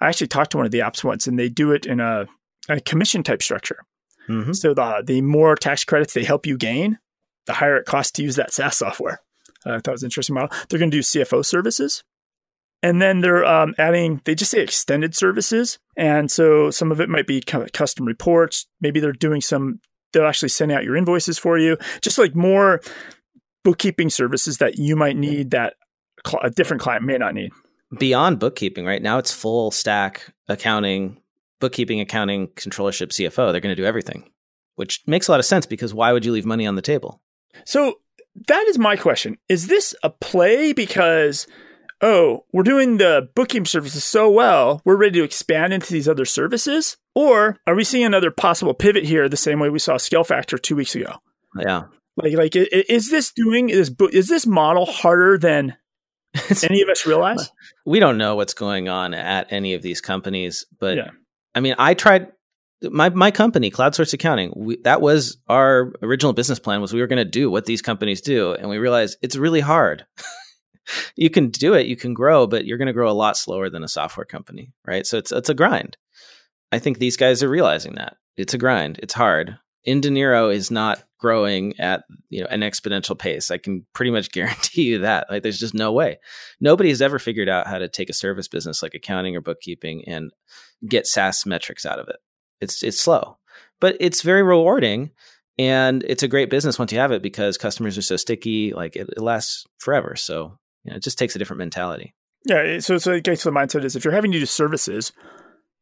I actually talked to one of the apps once, and they do it in a, a commission type structure. Mm-hmm. So the the more tax credits they help you gain, the higher it costs to use that SaaS software. Uh, I thought it was an interesting model. They're going to do CFO services. And then they're um, adding, they just say extended services. And so some of it might be custom reports. Maybe they're doing some, they'll actually send out your invoices for you. Just like more bookkeeping services that you might need that a different client may not need. Beyond bookkeeping, right now it's full stack accounting, bookkeeping, accounting, controllership, CFO. They're going to do everything, which makes a lot of sense because why would you leave money on the table? So that is my question. Is this a play because oh, we're doing the bookkeeping services so well, we're ready to expand into these other services? Or are we seeing another possible pivot here the same way we saw Scale Factor two weeks ago? Yeah. Like, like, is this doing is is this model harder than any of us realize? We don't know what's going on at any of these companies, but yeah. I mean, I tried my my company, CloudSource Accounting. We, that was our original business plan was we were going to do what these companies do, and we realized it's really hard. you can do it, you can grow, but you're going to grow a lot slower than a software company, right? So it's it's a grind. I think these guys are realizing that it's a grind. It's hard. inDinero is not growing at you know an exponential pace. I can pretty much guarantee you that. Like, there's just no way. Nobody has ever figured out how to take a service business like accounting or bookkeeping and get SaaS metrics out of it. It's it's slow, but it's very rewarding and it's a great business once you have it because customers are so sticky like it, it lasts forever so you know, it just takes a different mentality. Yeah. So, so I guess the mindset is if you're having to do services,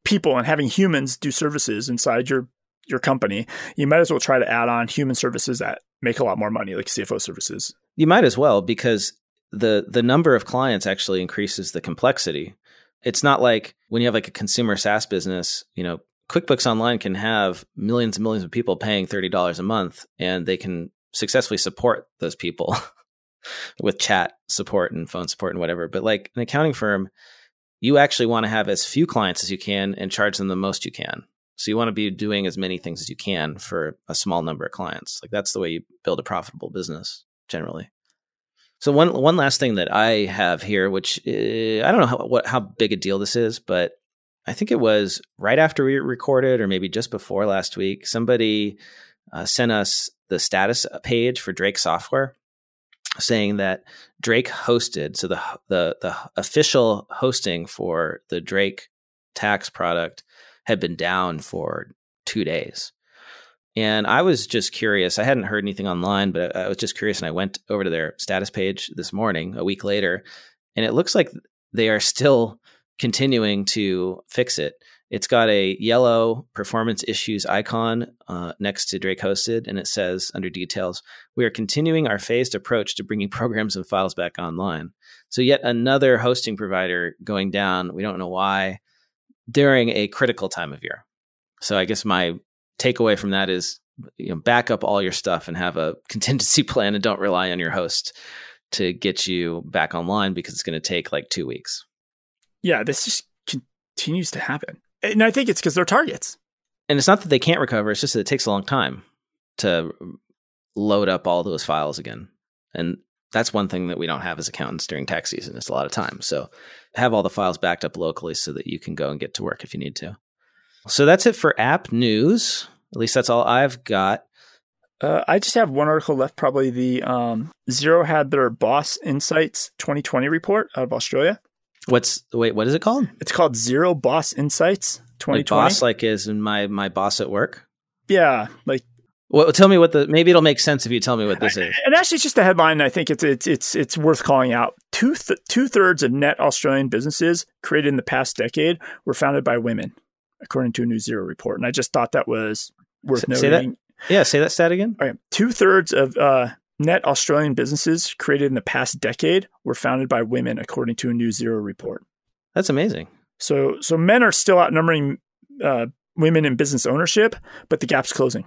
people and having humans do services inside your your company, you might as well try to add on human services that make a lot more money, like CFO services. You might as well because the the number of clients actually increases the complexity. It's not like when you have like a consumer SaaS business, you know, QuickBooks Online can have millions and millions of people paying $30 a month and they can successfully support those people with chat support and phone support and whatever. But like an accounting firm, you actually want to have as few clients as you can and charge them the most you can. So you want to be doing as many things as you can for a small number of clients. Like that's the way you build a profitable business generally. So one one last thing that I have here, which uh, I don't know how what how big a deal this is, but I think it was right after we recorded, or maybe just before last week. Somebody uh, sent us the status page for Drake Software, saying that Drake hosted, so the the the official hosting for the Drake tax product had been down for two days. And I was just curious. I hadn't heard anything online, but I was just curious. And I went over to their status page this morning, a week later, and it looks like they are still continuing to fix it. It's got a yellow performance issues icon uh, next to Drake hosted, and it says under details, we are continuing our phased approach to bringing programs and files back online. So, yet another hosting provider going down. We don't know why during a critical time of year. So, I guess my takeaway from that is you know, back up all your stuff and have a contingency plan and don't rely on your host to get you back online because it's going to take like two weeks. Yeah, this just continues to happen And I think it's because they're targets. And it's not that they can't recover, it's just that it takes a long time to load up all those files again. And that's one thing that we don't have as accountants during tax season. It's a lot of time. So have all the files backed up locally so that you can go and get to work if you need to. So that's it for app news. At least that's all I've got. Uh, I just have one article left. Probably the um, Xero had their Boss Insights 2020 report out of Australia. What's wait? What is it called? It's called Xero Boss Insights 2020. Like boss, like is my my boss at work. Yeah, like well, tell me what the maybe it'll make sense if you tell me what this is. And actually, it's just a headline. I think it's it's it's it's worth calling out. Two th- two thirds of net Australian businesses created in the past decade were founded by women, according to a new Xero report. And I just thought that was worth S- noting. that- Yeah, say that stat again. All right, two thirds of uh, net Australian businesses created in the past decade were founded by women, according to a new Xero report. That's amazing. So so men are still outnumbering uh, women in business ownership, but the gap's closing.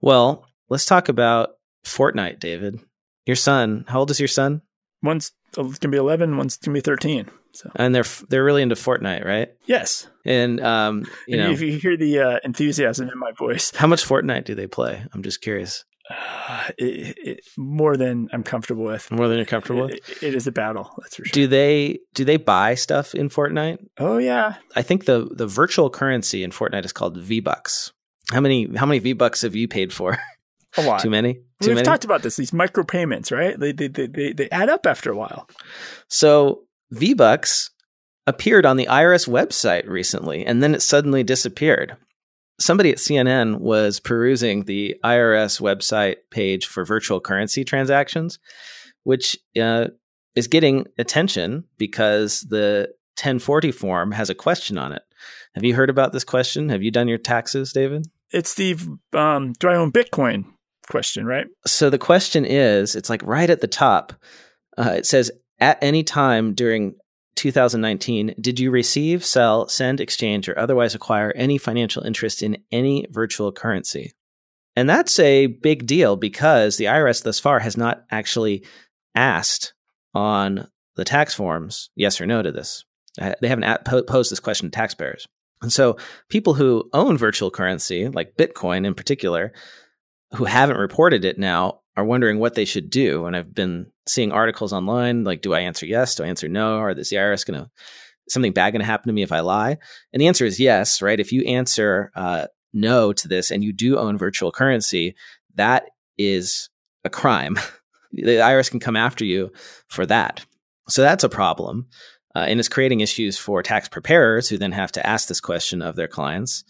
Well, let's talk about Fortnite, David. Your son, how old is your son? One's going to be 11, one's going to be 13. So And they're they're really into Fortnite, right? yes, And um, you know, if you hear the uh, enthusiasm in my voice, how much Fortnite do they play? I'm just curious. uh, it, it, more than I'm comfortable with. More than you're comfortable with. It, it is a battle, that's for sure. Do they do they buy stuff in Fortnite? oh yeah, I think the the virtual currency in Fortnite is called V Bucks. How many how many V Bucks have you paid for? a lot. Too many? Too We've many? talked about this. These micropayments, right? They, they they they they add up after a while. So V Bucks appeared on the IRS website recently, and then it suddenly disappeared. Somebody at CNN was perusing the IRS website page for virtual currency transactions, which uh, is getting attention because the 1040 form has a question on it. Have you heard about this question? Have you done your taxes, David? It's the um, do I own Bitcoin question, right? So the question is it's like right at the top. Uh, it says, at any time during 2019, did you receive, sell, send, exchange, or otherwise acquire any financial interest in any virtual currency? And that's a big deal because the IRS thus far has not actually asked on the tax forms yes or no to this. Uh, They haven't posed this question to taxpayers. And so people who own virtual currency, like Bitcoin in particular, who haven't reported it now are wondering what they should do. And I've been seeing articles online like, do I answer yes? Do I answer no? Or is the IRS going to, something bad going to happen to me if I lie? And the answer is yes, right? If you answer uh, no to this and you do own virtual currency, that is a crime. the IRS can come after you for that. So that's a problem. Uh, and it's creating issues for tax preparers who then have to ask this question of their clients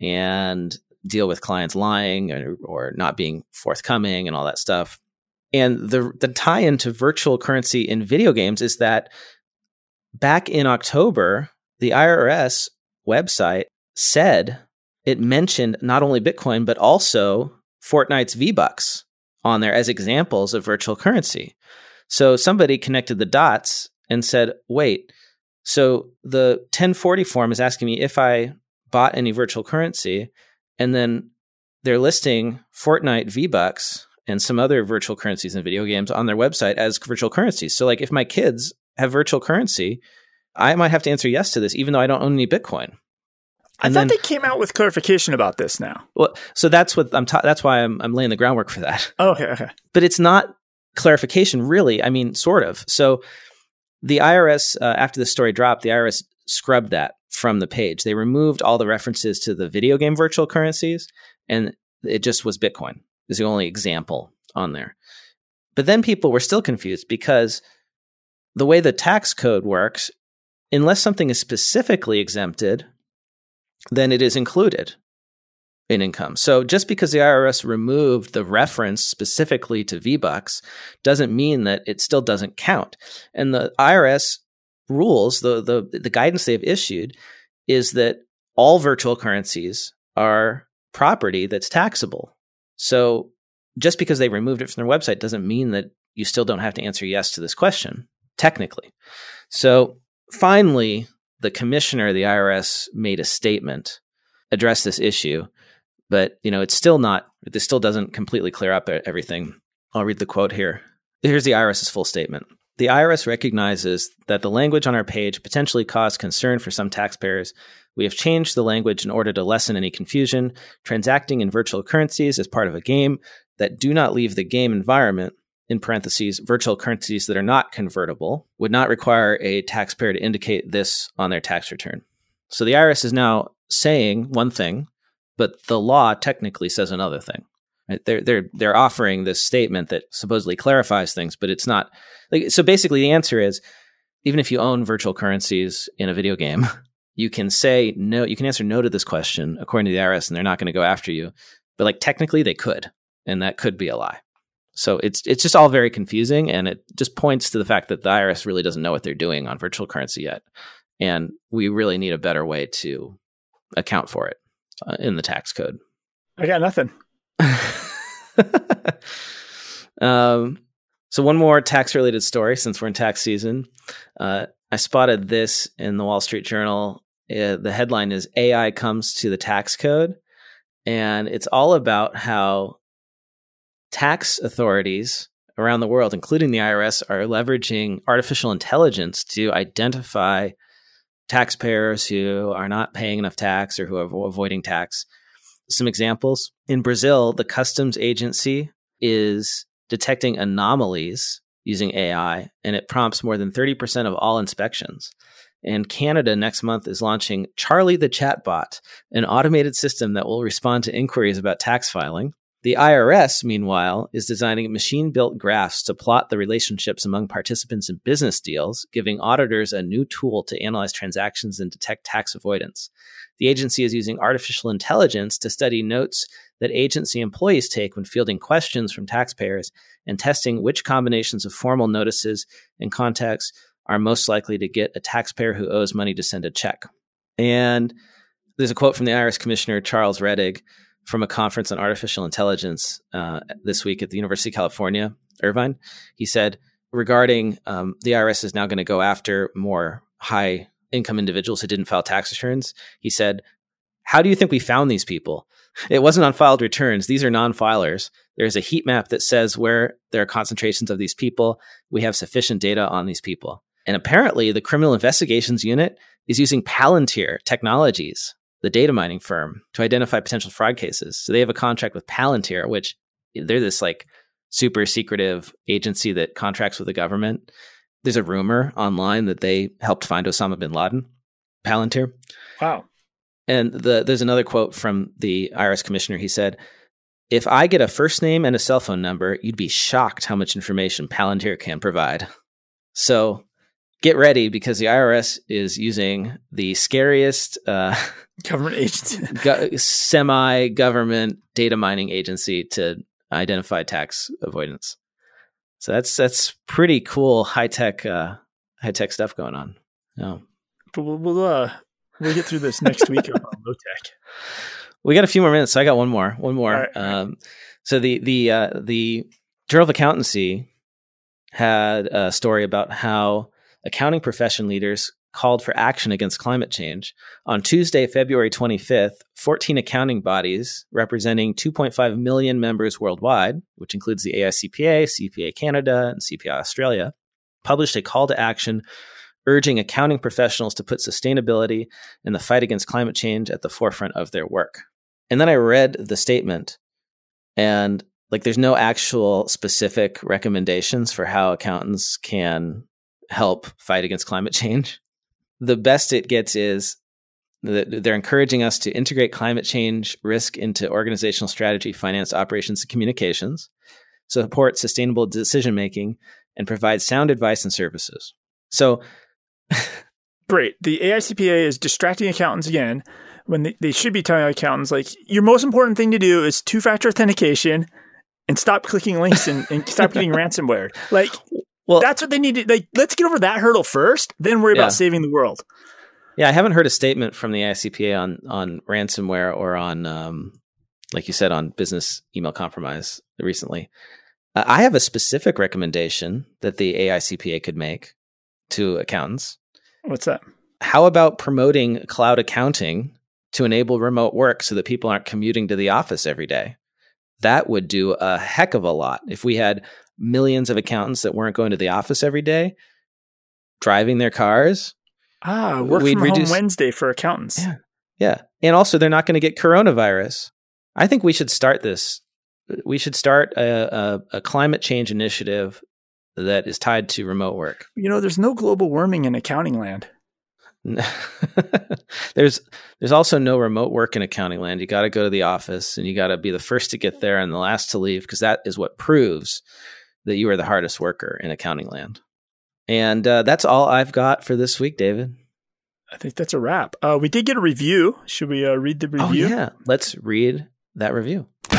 and deal with clients lying or, or not being forthcoming and all that stuff. And the the tie into virtual currency in video games is that back in October, the IRS website said it mentioned not only Bitcoin but also Fortnite's V Bucks on there as examples of virtual currency. So somebody connected the dots and said, "Wait, so the 1040 form is asking me if I bought any virtual currency, and then they're listing Fortnite V Bucks and some other virtual currencies and video games on their website as virtual currencies. So, like, if my kids have virtual currency, I might have to answer yes to this, even though I don't own any Bitcoin. I And thought then- they came out with clarification about this now. Well, so that's what I'm. Ta- that's why I'm, I'm laying the groundwork for that. Oh, okay, okay. but it's not clarification really i mean sort of so the irs uh, after the story dropped the irs scrubbed that from the page. They removed all the references to the video game virtual currencies and it just was bitcoin is the only example on there. But then people were still confused because the way the tax code works unless something is specifically exempted then it is included in income. So just because the IRS removed the reference specifically to V-Bucks doesn't mean that it still doesn't count. And the IRS rules, the the the guidance they've issued is that all virtual currencies are property that's taxable. So just because they removed it from their website doesn't mean that you still don't have to answer yes to this question technically. So finally the commissioner of the IRS made a statement address this issue but you know it's still not this still doesn't completely clear up everything i'll read the quote here here's the irs's full statement The IRS recognizes that the language on our page potentially caused concern for some taxpayers. We have changed the language in order to lessen any confusion. Transacting in virtual currencies as part of a game that do not leave the game environment, in parentheses, virtual currencies that are not convertible, would not require a taxpayer to indicate this on their tax return. So the IRS is now saying one thing, but the law technically says another thing. Right? They're they're they're offering this statement that supposedly clarifies things, but it's not. Like, so basically, the answer is even if you own virtual currencies in a video game, you can say no. You can answer no to this question according to the IRS, and they're not going to go after you. But like technically, they could, and that could be a lie. So it's it's just all very confusing, and it just points to the fact that the IRS really doesn't know what they're doing on virtual currency yet, and we really need a better way to account for it in the tax code. I got nothing. um, so one more tax related story since we're in tax season. Uh, I spotted this in the Wall Street Journal. Uh, the headline is AI comes to the tax code. And it's all about how tax authorities around the world, including the IRS, are leveraging artificial intelligence to identify taxpayers who are not paying enough tax or who are avoiding tax some examples. In Brazil, the customs agency is detecting anomalies using AI, and it prompts more than 30% of all inspections. And Canada next month is launching Charlie the Chatbot, an automated system that will respond to inquiries about tax filing. The IRS, meanwhile, is designing machine built graphs to plot the relationships among participants in business deals, giving auditors a new tool to analyze transactions and detect tax avoidance. The agency is using artificial intelligence to study notes that agency employees take when fielding questions from taxpayers and testing which combinations of formal notices and contacts are most likely to get a taxpayer who owes money to send a check. And there's a quote from the IRS Commissioner Charles Rettig from a conference on artificial intelligence uh, this week at the University of California, Irvine. He said regarding um, the IRS is now going to go after more high income individuals who didn't file tax returns. He said, How do you think we found these people? It wasn't on filed returns. These are non filers. There's a heat map that says where there are concentrations of these people. We have sufficient data on these people. And apparently, the Criminal Investigations Unit is using Palantir Technologies, the data mining firm, to identify potential fraud cases. So they have a contract with Palantir, which they're this like super secretive agency that contracts with the government there's a rumor online that they helped find Osama bin Laden, Palantir. Wow. And the, there's another quote from the IRS commissioner. He said, If I get a first name and a cell phone number, you'd be shocked how much information Palantir can provide. So get ready because the IRS is using the scariest uh, government agency, go- semi government data mining agency to identify tax avoidance. So that's that's pretty cool high tech uh, high tech stuff going on. Yeah. But we'll we'll, uh, we'll get through this next week on low tech. We got a few more minutes, so I got one more. One more. Right. Um, so the the uh, the Journal of Accountancy had a story about how accounting profession leaders called for action against climate change. On Tuesday, February 25th, 14 accounting bodies representing 2.5 million members worldwide, which includes the AICPA, CPA Canada, and CPA Australia, published a call to action urging accounting professionals to put sustainability and the fight against climate change at the forefront of their work. And then I read the statement and like there's no actual specific recommendations for how accountants can help fight against climate change the best it gets is that they're encouraging us to integrate climate change risk into organizational strategy, finance, operations, and communications, support sustainable decision making, and provide sound advice and services. So, great. The AICPA is distracting accountants again when they, they should be telling accountants, like, your most important thing to do is two factor authentication and stop clicking links and, and stop getting ransomware. Like, well, that's what they need to like. Let's get over that hurdle first, then worry yeah. about saving the world. Yeah, I haven't heard a statement from the ICPA on on ransomware or on, um, like you said, on business email compromise recently. Uh, I have a specific recommendation that the AICPA could make to accountants. What's that? How about promoting cloud accounting to enable remote work so that people aren't commuting to the office every day? That would do a heck of a lot if we had millions of accountants that weren't going to the office every day, driving their cars. Ah, work We'd from reduce- home Wednesday for accountants. Yeah. Yeah. And also, they're not going to get coronavirus. I think we should start this. We should start a, a, a climate change initiative that is tied to remote work. You know, there's no global warming in accounting land. there's there's also no remote work in accounting land. You got to go to the office and you got to be the first to get there and the last to leave because that is what proves that you are the hardest worker in accounting land. And uh, that's all I've got for this week, David. I think that's a wrap. Uh, we did get a review. Should we uh, read the review? Oh yeah, let's read that review. So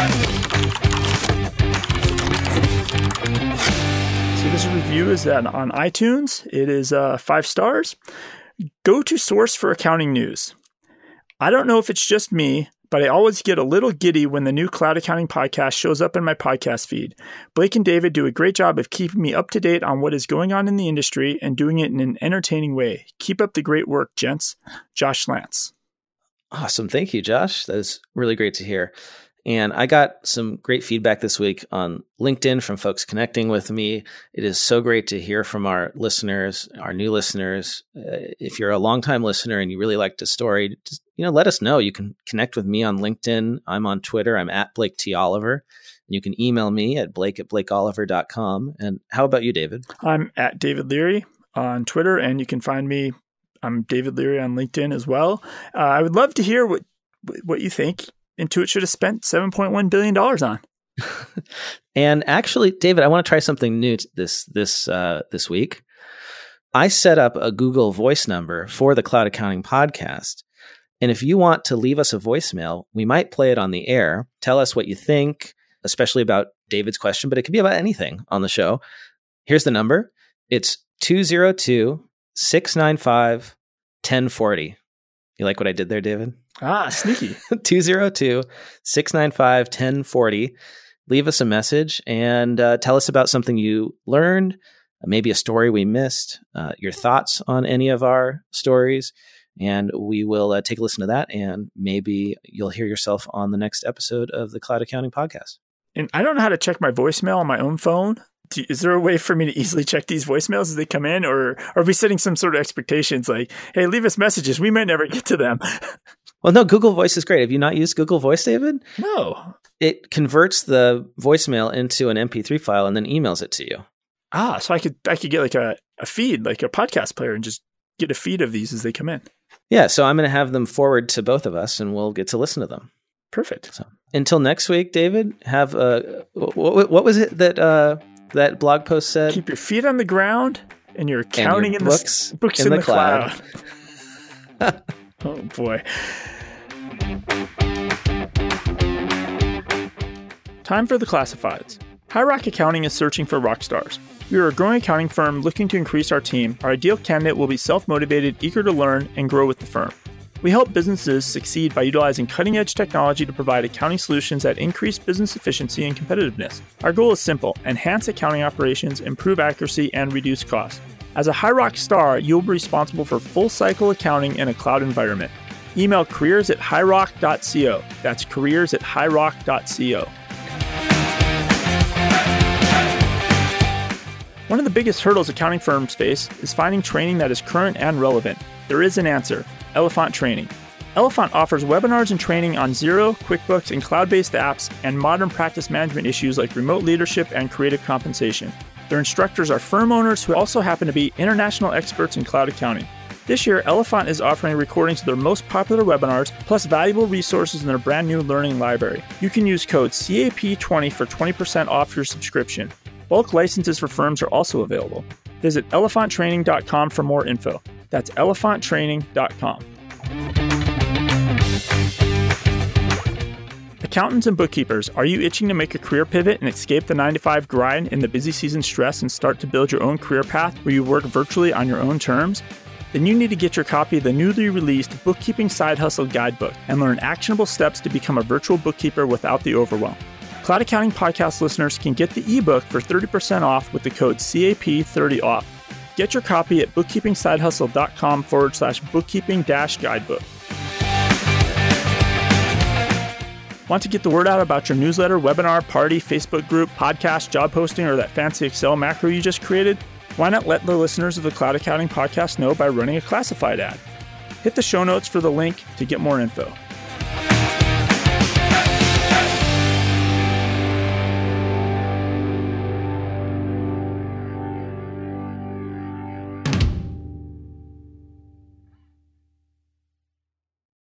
this review is on, on iTunes. It is uh, five stars. Go to source for accounting news. I don't know if it's just me, but I always get a little giddy when the new Cloud Accounting podcast shows up in my podcast feed. Blake and David do a great job of keeping me up to date on what is going on in the industry and doing it in an entertaining way. Keep up the great work, gents. Josh Lance. Awesome. Thank you, Josh. That is really great to hear. And I got some great feedback this week on LinkedIn from folks connecting with me. It is so great to hear from our listeners, our new listeners. Uh, if you're a longtime listener and you really liked the story, you know, let us know. You can connect with me on LinkedIn. I'm on Twitter. I'm at Blake T. Oliver. And you can email me at blake at blakeoliver.com. And how about you, David? I'm at David Leary on Twitter, and you can find me. I'm David Leary on LinkedIn as well. Uh, I would love to hear what what you think Intuit should have spent $7.1 billion on. and actually, David, I want to try something new this this uh, this week. I set up a Google Voice number for the Cloud Accounting Podcast, and if you want to leave us a voicemail, we might play it on the air. Tell us what you think, especially about David's question, but it could be about anything on the show. Here's the number. It's 202 695 1040. You like what I did there, David? Ah, sneaky. 202 695 1040. Leave us a message and uh, tell us about something you learned, maybe a story we missed, uh, your thoughts on any of our stories. And we will uh, take a listen to that. And maybe you'll hear yourself on the next episode of the Cloud Accounting Podcast. And I don't know how to check my voicemail on my own phone. Do, is there a way for me to easily check these voicemails as they come in? Or are we setting some sort of expectations like, hey, leave us messages? We might never get to them. Well, no, Google Voice is great. Have you not used Google Voice, David? no. It converts the voicemail into an MP3 file and then emails it to you. Ah, so I could I could get like a, a feed, like a podcast player, and just get a feed of these as they come in. Yeah, so I'm going to have them forward to both of us and we'll get to listen to them. Perfect. So until next week, David, have a what, what was it that uh, that blog post said? Keep your feet on the ground and you're And your in books the books in in, the the, cloud. oh boy. Time for the classifieds. High Rock Accounting is searching for rock stars. We are a growing accounting firm looking to increase our team. Our ideal candidate will be self motivated, eager to learn, and grow with the firm. We help businesses succeed by utilizing cutting edge technology to provide accounting solutions that increase business efficiency and competitiveness. Our goal is simple enhance accounting operations, improve accuracy, and reduce costs. As a High Rock star, you'll be responsible for full cycle accounting in a cloud environment. Email careers at highrock.co. That's careers at highrock.co. One of the biggest hurdles accounting firms face is finding training that is current and relevant. There is an answer Elephant Training. Elephant offers webinars and training on Xero, QuickBooks, and cloud based apps, and modern practice management issues like remote leadership and creative compensation. Their instructors are firm owners who also happen to be international experts in cloud accounting. This year, Elephant is offering recordings of their most popular webinars, plus valuable resources in their brand new learning library. You can use code CAP20 for 20% off your subscription. Bulk licenses for firms are also available. Visit elephanttraining.com for more info. That's elephanttraining.com. Accountants and bookkeepers, are you itching to make a career pivot and escape the 9 to 5 grind and the busy season stress and start to build your own career path where you work virtually on your own terms? Then you need to get your copy of the newly released Bookkeeping Side Hustle Guidebook and learn actionable steps to become a virtual bookkeeper without the overwhelm. Cloud Accounting Podcast listeners can get the ebook for 30% off with the code CAP30OFF. Get your copy at bookkeepingsidehustle.com forward slash bookkeeping dash guidebook. Want to get the word out about your newsletter, webinar, party, Facebook group, podcast, job posting, or that fancy Excel macro you just created? Why not let the listeners of the Cloud Accounting Podcast know by running a classified ad? Hit the show notes for the link to get more info.